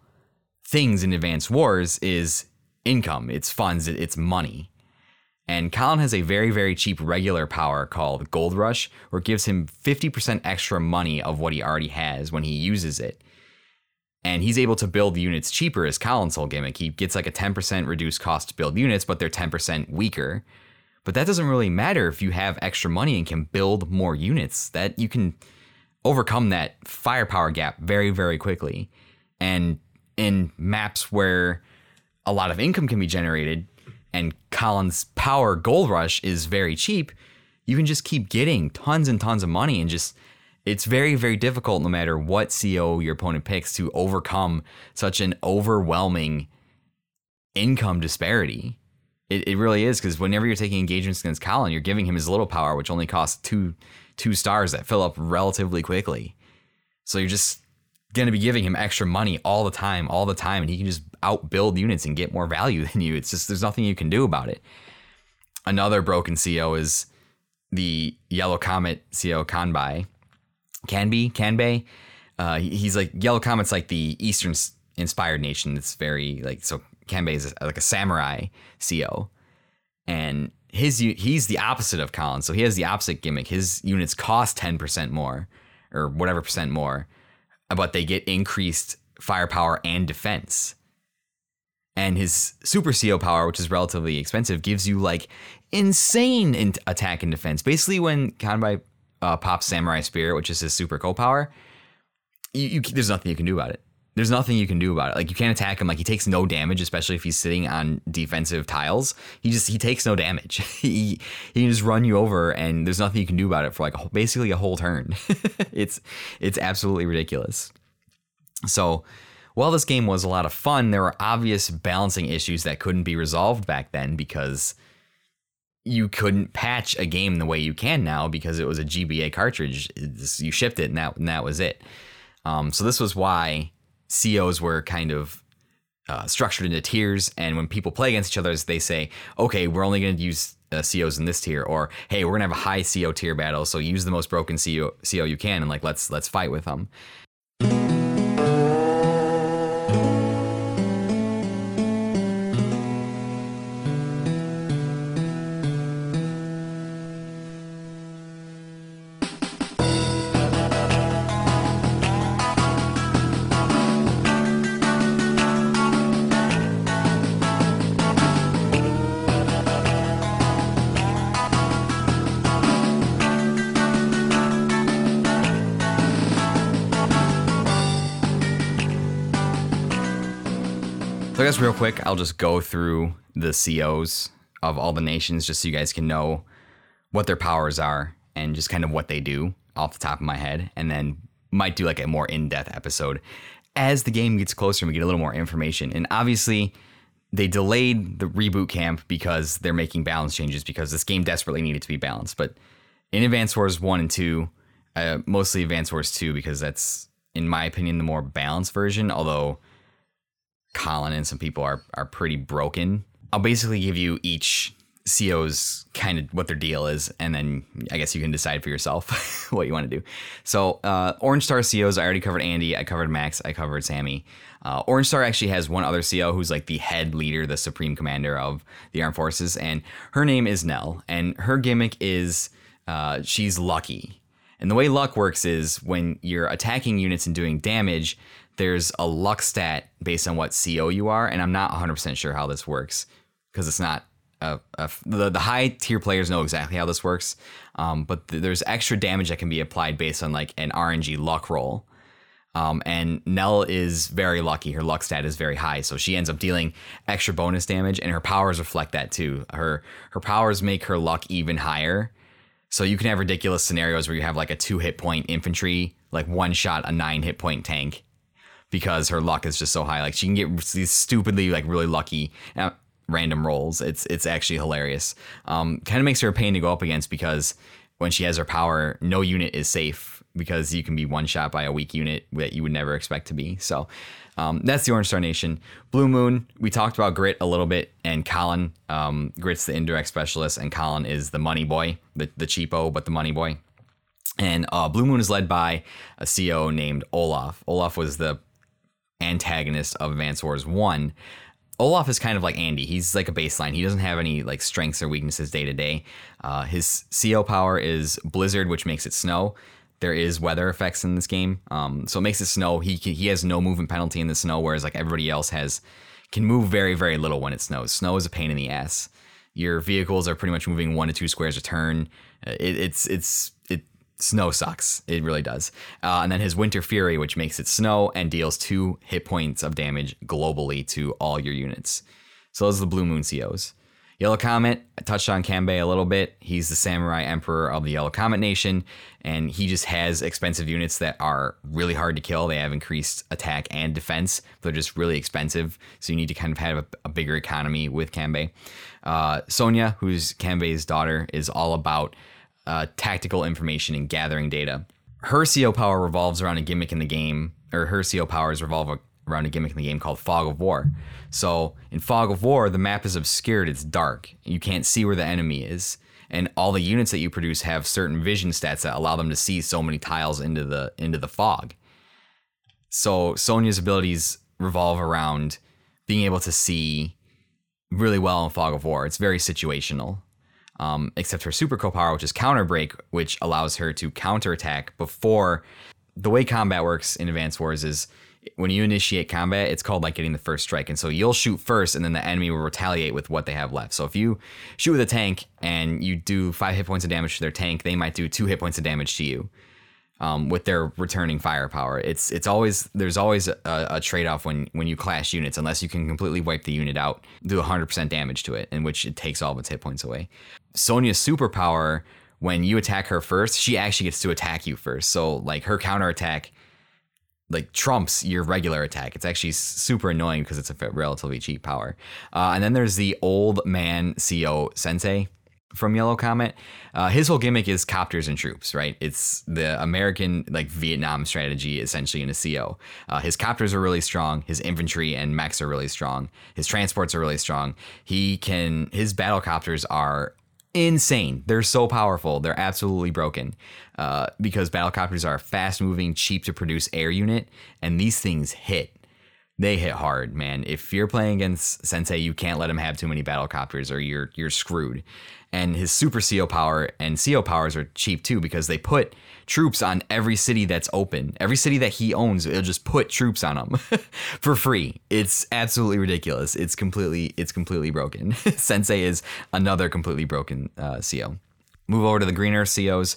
things in Advance Wars is income, it's funds, it's money. And Colin has a very, very cheap regular power called Gold Rush, where it gives him 50% extra money of what he already has when he uses it and he's able to build units cheaper as Colin's whole gimmick. He gets like a 10% reduced cost to build units, but they're 10% weaker. But that doesn't really matter if you have extra money and can build more units. That you can overcome that firepower gap very, very quickly. And in maps where a lot of income can be generated and Colin's power gold rush is very cheap, you can just keep getting tons and tons of money and just it's very very difficult no matter what CO your opponent picks to overcome such an overwhelming income disparity. It, it really is because whenever you're taking engagements against Colin, you're giving him his little power, which only costs two two stars that fill up relatively quickly. So you're just going to be giving him extra money all the time, all the time, and he can just outbuild units and get more value than you. It's just there's nothing you can do about it. Another broken CO is the Yellow Comet CO Kanbai. Kanbi, Kanbei. Uh, he's like Yellow Comet's like the Eastern inspired nation. It's very like so. Kanbei is like a samurai CO, and his he's the opposite of Colin. So he has the opposite gimmick. His units cost ten percent more, or whatever percent more, but they get increased firepower and defense. And his super CO power, which is relatively expensive, gives you like insane in- attack and defense. Basically, when Kanbai uh, pops Samurai Spirit, which is his super co power, you, you, there's nothing you can do about it. There's nothing you can do about it. Like you can't attack him. Like he takes no damage, especially if he's sitting on defensive tiles. He just he takes no damage. he he can just run you over, and there's nothing you can do about it for like a, basically a whole turn. it's it's absolutely ridiculous. So while this game was a lot of fun, there were obvious balancing issues that couldn't be resolved back then because you couldn't patch a game the way you can now because it was a GBA cartridge. It's, you shipped it and that, and that was it. Um, so this was why COs were kind of uh, structured into tiers, and when people play against each other, they say, "Okay, we're only going to use uh, COs in this tier," or "Hey, we're going to have a high CO tier battle, so use the most broken CO, CO you can, and like let's let's fight with them." Quick, I'll just go through the COs of all the nations just so you guys can know what their powers are and just kind of what they do off the top of my head, and then might do like a more in-depth episode as the game gets closer and we get a little more information. And obviously, they delayed the reboot camp because they're making balance changes because this game desperately needed to be balanced. But in Advance Wars One and Two, uh, mostly Advance Wars Two because that's in my opinion the more balanced version, although Colin and some people are are pretty broken. I'll basically give you each CO's kind of what their deal is, and then I guess you can decide for yourself what you want to do. So, uh, Orange Star COs, I already covered Andy, I covered Max, I covered Sami. Uh, Orange Star actually has one other CO who's like the head leader, the supreme commander of the armed forces, and her name is Nell, and her gimmick is uh, she's lucky. And the way luck works is when you're attacking units and doing damage, there's a luck stat based on what CO you are, and I'm not 100% sure how this works because it's not. A, the, the high tier players know exactly how this works, um, but th- there's extra damage that can be applied based on like an RNG luck roll. Um, and Nell is very lucky. Her luck stat is very high, so she ends up dealing extra bonus damage, and her powers reflect that too. Her her powers make her luck even higher. So you can have ridiculous scenarios where you have like a two hit point infantry, like one shot a nine hit point tank, because her luck is just so high. Like she can get these stupidly like really lucky uh, random rolls. It's it's actually hilarious. Um, kind of makes her a pain to go up against because when she has her power, no unit is safe because you can be one shot by a weak unit that you would never expect to be. So um, that's the Orange Star Nation. Blue Moon, we talked about Grit a little bit, and Colin. Um, Grit's the indirect specialist, and Colin is the money boy, the, the cheapo, but the money boy. And uh, Blue Moon is led by a CO named Olaf. Olaf was the antagonist of Advance Wars 1. Olaf is kind of like Andy. He's like a baseline. He doesn't have any like strengths or weaknesses day to day. Uh, his CO power is Blizzard, which makes it snow. There is weather effects in this game, um, so it makes it snow. He can, he has no movement penalty in the snow, whereas like everybody else has can move very very little when it snows. Snow is a pain in the ass. Your vehicles are pretty much moving one to two squares a turn. It, it's it's it snow sucks. It really does. Uh, and then his Winter Fury, which makes it snow and deals two hit points of damage globally to all your units. So those are the Blue Moon COs. Yellow Comet, I touched on Kanbei a little bit. He's the samurai emperor of the Yellow Comet Nation, and he just has expensive units that are really hard to kill. They have increased attack and defense. They're just really expensive, so you need to kind of have a, a bigger economy with Kanbei. Uh, Sonja, who's Kanbei's daughter, is all about uh, tactical information and gathering data. Her CO power revolves around a gimmick in the game, or her CO powers revolve around a gimmick in the game called Fog of War. So in Fog of War, the map is obscured, it's dark. You can't see where the enemy is. And all the units that you produce have certain vision stats that allow them to see so many tiles into the into the fog. So Sonja's abilities revolve around being able to see really well in Fog of War. It's very situational. Um, except her super power, which is counter break, which allows her to counterattack before the way combat works in Advance Wars is when you initiate combat, it's called like getting the first strike. And so you'll shoot first, and then the enemy will retaliate with what they have left. So if you shoot with a tank and you do five hit points of damage to their tank, they might do two hit points of damage to you um, with their returning firepower. It's it's always there's always a, a trade off when when you clash units, unless you can completely wipe the unit out, do 100% damage to it, in which it takes all of its hit points away. Sonja's superpower. When you attack her first, she actually gets to attack you first. So, like her counterattack like trumps your regular attack. It's actually super annoying because it's a relatively cheap power. Uh, and then there's the old man CO Sensei from Yellow Comet. Uh, his whole gimmick is copters and troops, right? It's the American like Vietnam strategy essentially in a CO. Uh, his copters are really strong. His infantry and mechs are really strong. His transports are really strong. He can his battle copters are insane. They're so powerful. They're absolutely broken uh, because battlecopters are a fast moving, cheap to produce air unit, and these things hit. They hit hard, man. If you're playing against Sensei, you can't let him have too many battlecopters or you're you're screwed. And his super CO power and CO powers are cheap too because they put troops on every city that's open. Every city that he owns, it'll just put troops on them for free. It's absolutely ridiculous. It's completely it's completely broken. Sensei is another completely broken uh, CO. Move over to the greener COs.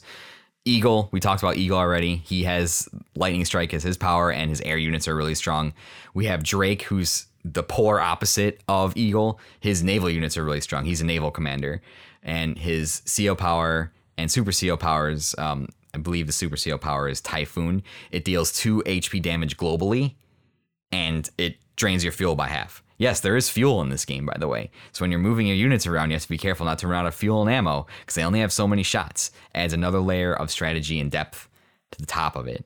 Eagle, we talked about Eagle already. He has Lightning Strike as his power, and his air units are really strong. We have Drake, who's the polar opposite of Eagle. His naval units are really strong. He's a naval commander, and his CO power and Super CO powers um, I believe the Super CO power is Typhoon. It deals two HP damage globally, and it drains your fuel by half. Yes, there is fuel in this game, by the way. So when you're moving your units around, you have to be careful not to run out of fuel and ammo because they only have so many shots. Adds another layer of strategy and depth to the top of it.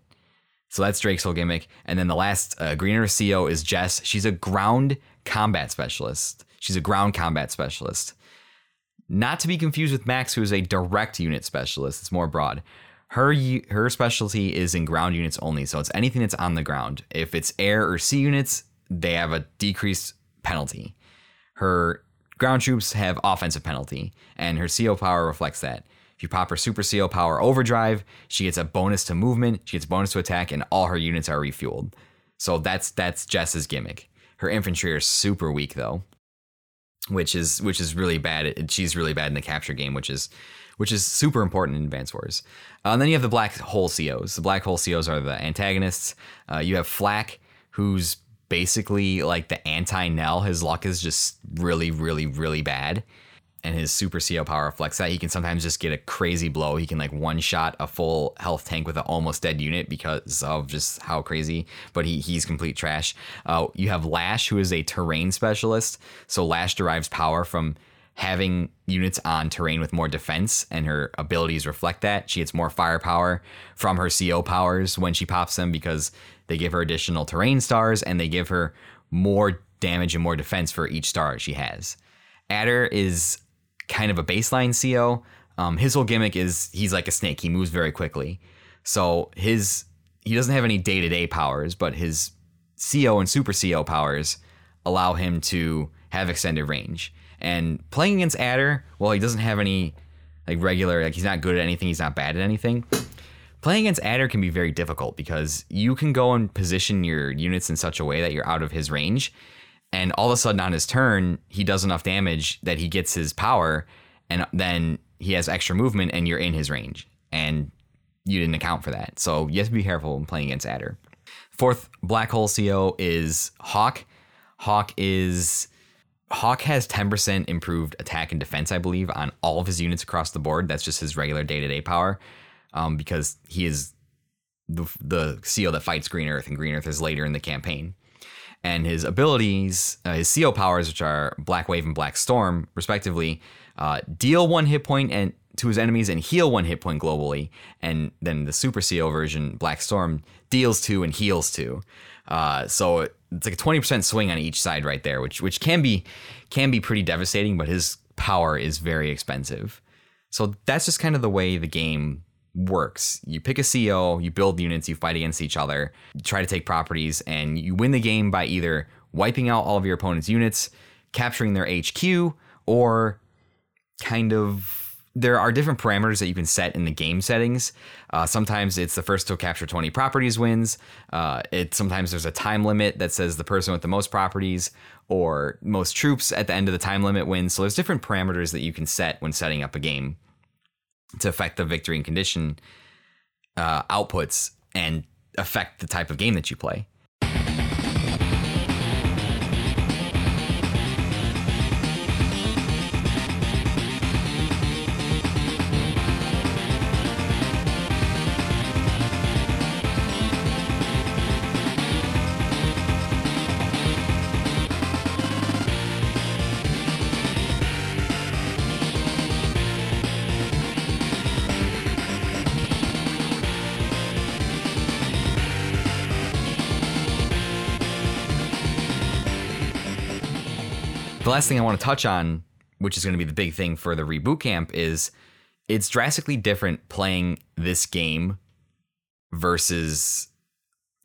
So that's Drake's whole gimmick. And then the last uh, Green Earth CO is Jess. She's a ground combat specialist. She's a ground combat specialist. Not to be confused with Max, who is a direct unit specialist. It's more broad her her specialty is in ground units only, so it's anything that's on the ground. If it's air or sea units, they have a decreased penalty. Her ground troops have offensive penalty, and her CO power reflects that. If you pop her super CO power overdrive, she gets a bonus to movement, she gets bonus to attack, and all her units are refueled. So that's that's Jess's gimmick. Her infantry are super weak though, which is which is really bad. She's really bad in the capture game, which is which is super important in Advance Wars. Uh, and then you have the Black Hole COs. The Black Hole COs are the antagonists. Uh, you have Flak, who's basically like the anti Nell. His luck is just really, really, really bad. And his super CO power reflects that. He can sometimes just get a crazy blow. He can like one shot a full health tank with an almost dead unit because of just how crazy. But he he's complete trash. Uh, you have Lash, who is a terrain specialist. So Lash derives power from having units on terrain with more defense and her abilities reflect that. She gets more firepower from her CO powers when she pops them because they give her additional terrain stars and they give her more damage and more defense for each star she has. Adder is kind of a baseline CO. Um, his whole gimmick is he's like a snake. He moves very quickly. So his he doesn't have any day to day powers, but his CO and super CO powers allow him to have extended range. And playing against Adder, well, he doesn't have any like regular, like he's not good at anything, he's not bad at anything. Playing against Adder can be very difficult because you can go and position your units in such a way that you're out of his range. And all of a sudden on his turn, he does enough damage that he gets his power, and then he has extra movement, and you're in his range. And you didn't account for that. So you have to be careful when playing against Adder. Fourth Black Hole CO is Hawk. Hawk is Hawk has 10% improved attack and defense, I believe, on all of his units across the board. That's just his regular day to day power um, because he is the, the CO that fights Green Earth, and Green Earth is later in the campaign. And his abilities, uh, his CO powers, which are Black Wave and Black Storm, respectively, uh, deal one hit point and to his enemies and heal one hit point globally. And then the Super CO version, Black Storm, deals two and heals two. Uh, so it's like a twenty percent swing on each side right there, which which can be can be pretty devastating. But his power is very expensive. So that's just kind of the way the game works. You pick a CO, you build units, you fight against each other, try to take properties, and you win the game by either wiping out all of your opponent's units, capturing their HQ, or kind of there are different parameters that you can set in the game settings. Uh, sometimes it's the first to capture 20 properties wins. Uh, it sometimes there's a time limit that says the person with the most properties or most troops at the end of the time limit wins. So there's different parameters that you can set when setting up a game to affect the victory and condition uh, outputs and affect the type of game that you play. Last thing I want to touch on, which is going to be the big thing for the reboot camp, is it's drastically different playing this game versus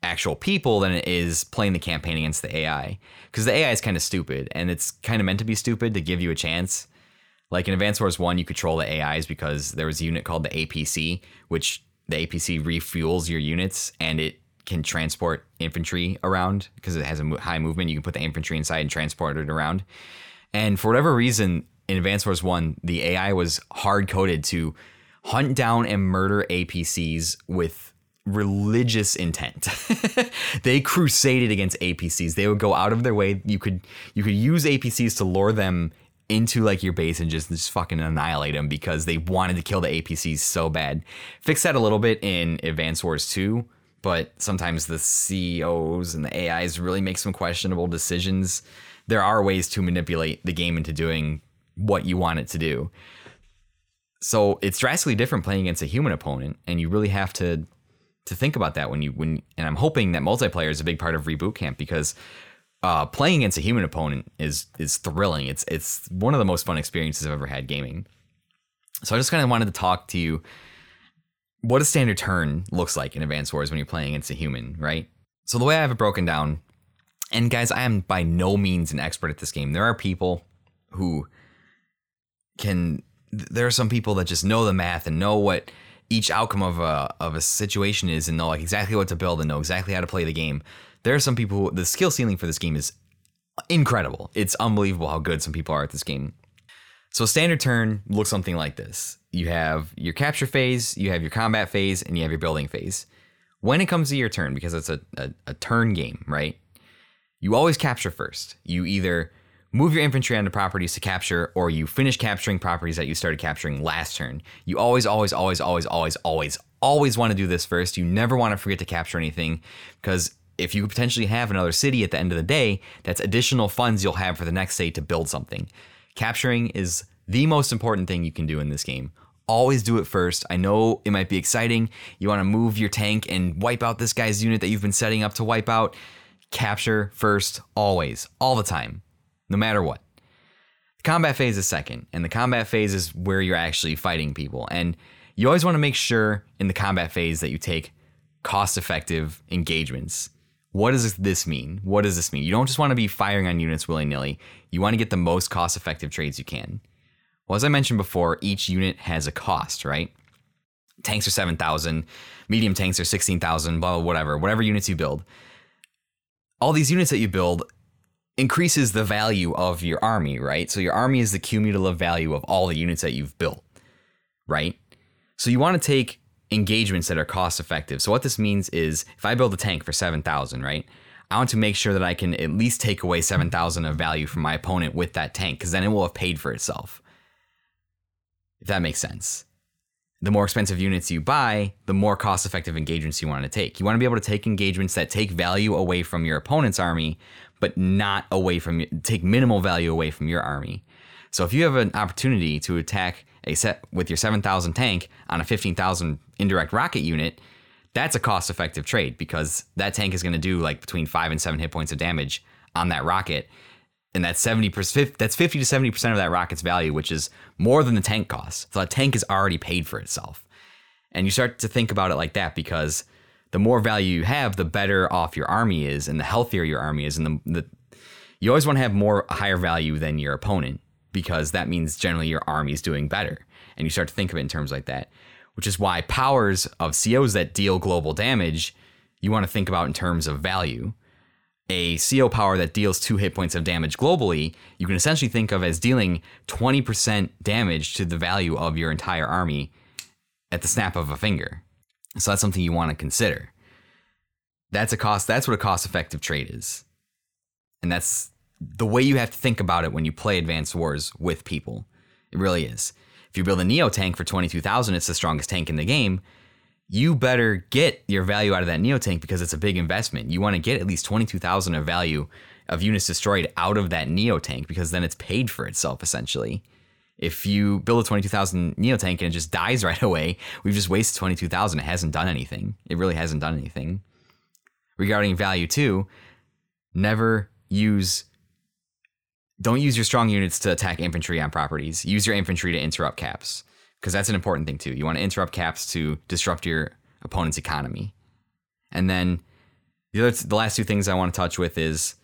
actual people than it is playing the campaign against the AI. Because the AI is kind of stupid, and it's kind of meant to be stupid to give you a chance. Like in Advance Wars 1, you control the AIs because there was a unit called the APC, which the APC refuels your units and it can transport infantry around because it has a high movement. You can put the infantry inside and transport it around. And for whatever reason, in Advance Wars 1, the AI was hard coded to hunt down and murder APCs with religious intent. they crusaded against APCs. They would go out of their way. You could you could use APCs to lure them into like your base and just just fucking annihilate them because they wanted to kill the APCs so bad. Fix that a little bit in Advance Wars 2 but sometimes the CEOs and the AIs really make some questionable decisions. There are ways to manipulate the game into doing what you want it to do. So it's drastically different playing against a human opponent, and you really have to to think about that when you when. And I'm hoping that multiplayer is a big part of reboot camp because uh, playing against a human opponent is is thrilling. It's it's one of the most fun experiences I've ever had gaming. So I just kind of wanted to talk to you what a standard turn looks like in Advance Wars when you're playing against a human, right? So the way I have it broken down, and guys, I am by no means an expert at this game. There are people who can. There are some people that just know the math and know what each outcome of a of a situation is, and know like exactly what to build and know exactly how to play the game. There are some people. Who, the skill ceiling for this game is incredible. It's unbelievable how good some people are at this game. So a standard turn looks something like this. You have your capture phase, you have your combat phase, and you have your building phase. When it comes to your turn, because it's a, a, a turn game, right? You always capture first. You either move your infantry onto properties to capture, or you finish capturing properties that you started capturing last turn. You always, always, always, always, always, always, always want to do this first. You never want to forget to capture anything because if you potentially have another city at the end of the day, that's additional funds you'll have for the next day to build something. Capturing is the most important thing you can do in this game. Always do it first. I know it might be exciting. You want to move your tank and wipe out this guy's unit that you've been setting up to wipe out. Capture first, always, all the time, no matter what. The combat phase is second, and the combat phase is where you're actually fighting people. And you always want to make sure in the combat phase that you take cost effective engagements. What does this mean? What does this mean? You don't just want to be firing on units willy nilly. You want to get the most cost effective trades you can. Well, as I mentioned before, each unit has a cost, right? Tanks are 7,000, medium tanks are 16,000, blah, blah, whatever, whatever units you build. All these units that you build increases the value of your army, right? So your army is the cumulative value of all the units that you've built, right? So you want to take engagements that are cost effective. So what this means is if I build a tank for 7,000, right? I want to make sure that I can at least take away 7,000 of value from my opponent with that tank because then it will have paid for itself. If that makes sense. The more expensive units you buy, the more cost effective engagements you want to take. You want to be able to take engagements that take value away from your opponent's army, but not away from take minimal value away from your army. So if you have an opportunity to attack a set with your 7,000 tank on a 15,000 indirect rocket unit, that's a cost effective trade because that tank is going to do like between five and seven hit points of damage on that rocket. And that's 70%, that's 50 to 70% of that rocket's value, which is more than the tank costs. So that tank is already paid for itself. And you start to think about it like that because the more value you have, the better off your army is and the healthier your army is. And the, the you always want to have more higher value than your opponent because that means generally your army is doing better. And you start to think of it in terms like that, which is why powers of COs that deal global damage, you want to think about in terms of value. A CO power that deals two hit points of damage globally, you can essentially think of as dealing 20% damage to the value of your entire army at the snap of a finger. So that's something you want to consider. That's a cost, that's what a cost effective trade is. And that's the way you have to think about it when you play Advance Wars with people. It really is. If you build a Neo tank for 22,000, it's the strongest tank in the game. You better get your value out of that Neo tank because it's a big investment. You want to get at least 22,000 of value of units destroyed out of that Neo tank because then it's paid for itself essentially. If you build a 22,000 Neo tank and it just dies right away, we've just wasted 22,000. It hasn't done anything. It really hasn't done anything. Regarding value too, never use don't use your strong units to attack infantry on properties. Use your infantry to interrupt caps because that's an important thing too. You want to interrupt caps to disrupt your opponent's economy. And then the other, the last two things I want to touch with is,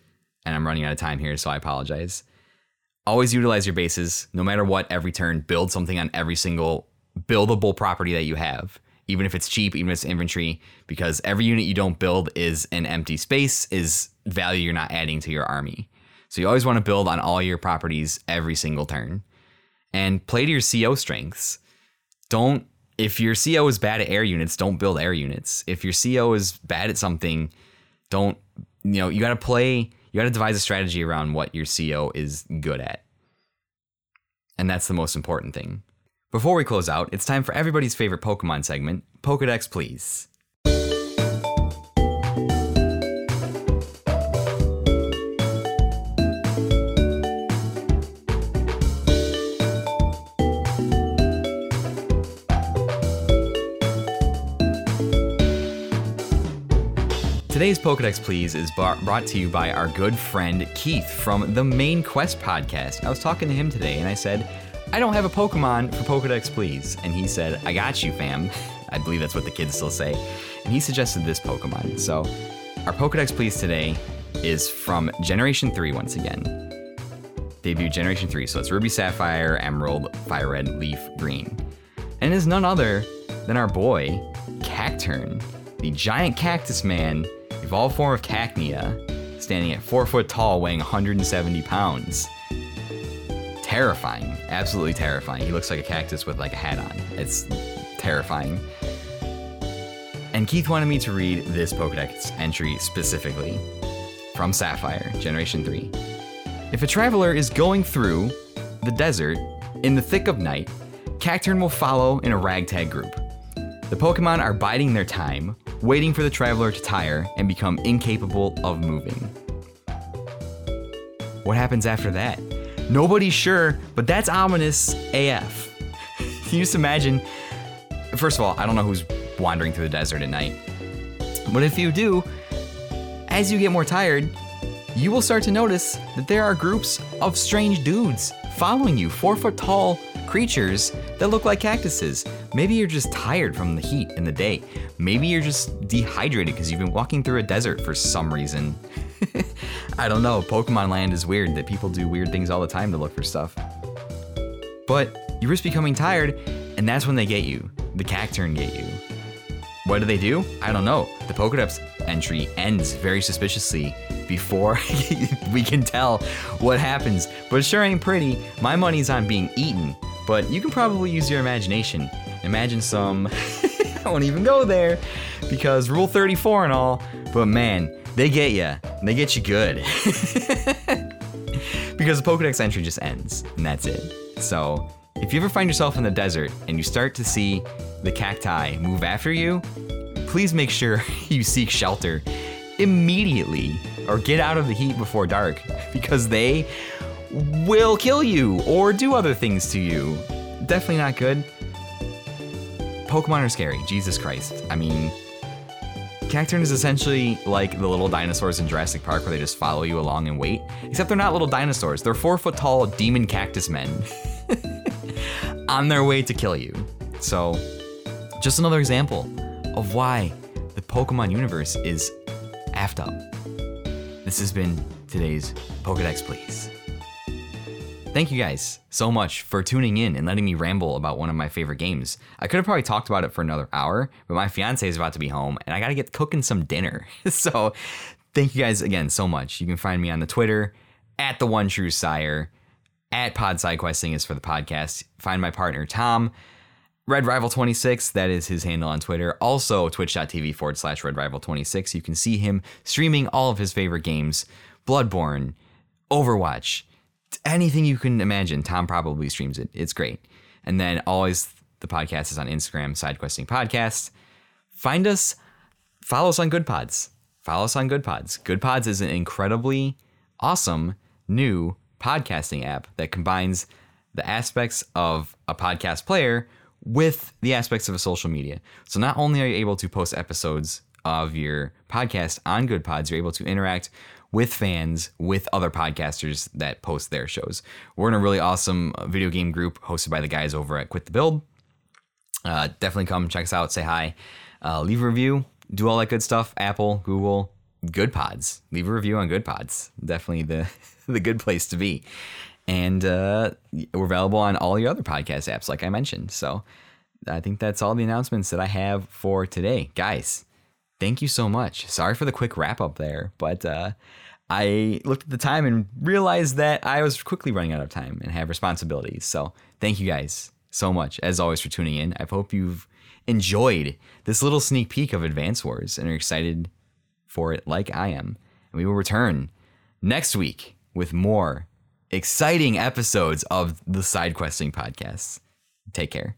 and I'm running out of time here, so I apologize. Always utilize your bases, no matter what. Every turn, build something on every single buildable property that you have, even if it's cheap, even if it's inventory, because every unit you don't build is an empty space, is value you're not adding to your army. So you always want to build on all your properties every single turn and play to your CO strengths. Don't, if your CO is bad at air units, don't build air units. If your CO is bad at something, don't, you know, you got to play, you got to devise a strategy around what your CO is good at. And that's the most important thing. Before we close out, it's time for everybody's favorite Pokemon segment Pokedex, please. Today's Pokedex Please is brought to you by our good friend Keith from the Main Quest podcast. I was talking to him today and I said, I don't have a Pokemon for Pokedex Please. And he said, I got you, fam. I believe that's what the kids still say. And he suggested this Pokemon. So our Pokedex Please today is from Generation 3 once again. Debut Generation 3. So it's Ruby Sapphire, Emerald, Fire Red, Leaf, Green. And is none other than our boy, Cacturne, the giant cactus man evolved form of Cacnea, standing at 4 foot tall, weighing 170 pounds. Terrifying, absolutely terrifying. He looks like a cactus with like a hat on. It's terrifying. And Keith wanted me to read this Pokedex entry specifically from Sapphire, Generation 3. If a traveler is going through the desert in the thick of night, Cacturne will follow in a ragtag group. The Pokemon are biding their time, waiting for the traveler to tire and become incapable of moving. What happens after that? Nobody's sure, but that's ominous AF. Can you just imagine? First of all, I don't know who's wandering through the desert at night. But if you do, as you get more tired, you will start to notice that there are groups of strange dudes following you, four foot tall creatures that look like cactuses. Maybe you're just tired from the heat in the day. Maybe you're just dehydrated because you've been walking through a desert for some reason. I don't know. Pokemon Land is weird that people do weird things all the time to look for stuff. But you risk becoming tired, and that's when they get you. The Cacturne get you. What do they do? I don't know. The Pokedex entry ends very suspiciously before we can tell what happens. But it sure ain't pretty. My money's on being eaten, but you can probably use your imagination. Imagine some I won't even go there because Rule 34 and all. But man, they get you. They get you good. because the Pokedex entry just ends, and that's it. So if you ever find yourself in the desert and you start to see the cacti move after you, please make sure you seek shelter immediately or get out of the heat before dark because they will kill you or do other things to you. Definitely not good. Pokemon are scary, Jesus Christ. I mean, Cacturne is essentially like the little dinosaurs in Jurassic Park where they just follow you along and wait. Except they're not little dinosaurs, they're four foot tall demon cactus men on their way to kill you. So, just another example of why the Pokemon universe is effed up. This has been today's Pokedex Please. Thank you guys so much for tuning in and letting me ramble about one of my favorite games. I could have probably talked about it for another hour, but my fiance is about to be home and I got to get cooking some dinner. so, thank you guys again so much. You can find me on the Twitter at the One True Sire, at Pod Side Questing is for the podcast. Find my partner Tom, Red Rival 26, that is his handle on Twitter. Also, twitch.tv forward slash Red Rival 26. You can see him streaming all of his favorite games Bloodborne, Overwatch anything you can imagine. Tom probably streams it. It's great. And then always the podcast is on Instagram, SideQuesting Podcast. Find us, follow us on Good Pods. Follow us on Good Pods. Good Pods is an incredibly awesome new podcasting app that combines the aspects of a podcast player with the aspects of a social media. So not only are you able to post episodes of your podcast on Good Pods, you're able to interact with fans, with other podcasters that post their shows. We're in a really awesome uh, video game group hosted by the guys over at Quit the Build. Uh, definitely come check us out, say hi, uh, leave a review, do all that good stuff. Apple, Google, Good Pods. Leave a review on Good Pods. Definitely the the good place to be. And uh, we're available on all your other podcast apps, like I mentioned. So I think that's all the announcements that I have for today, guys. Thank you so much. Sorry for the quick wrap up there, but uh, I looked at the time and realized that I was quickly running out of time and have responsibilities. So thank you guys so much, as always, for tuning in. I hope you've enjoyed this little sneak peek of Advance Wars and are excited for it like I am. And we will return next week with more exciting episodes of the Side Questing podcast. Take care.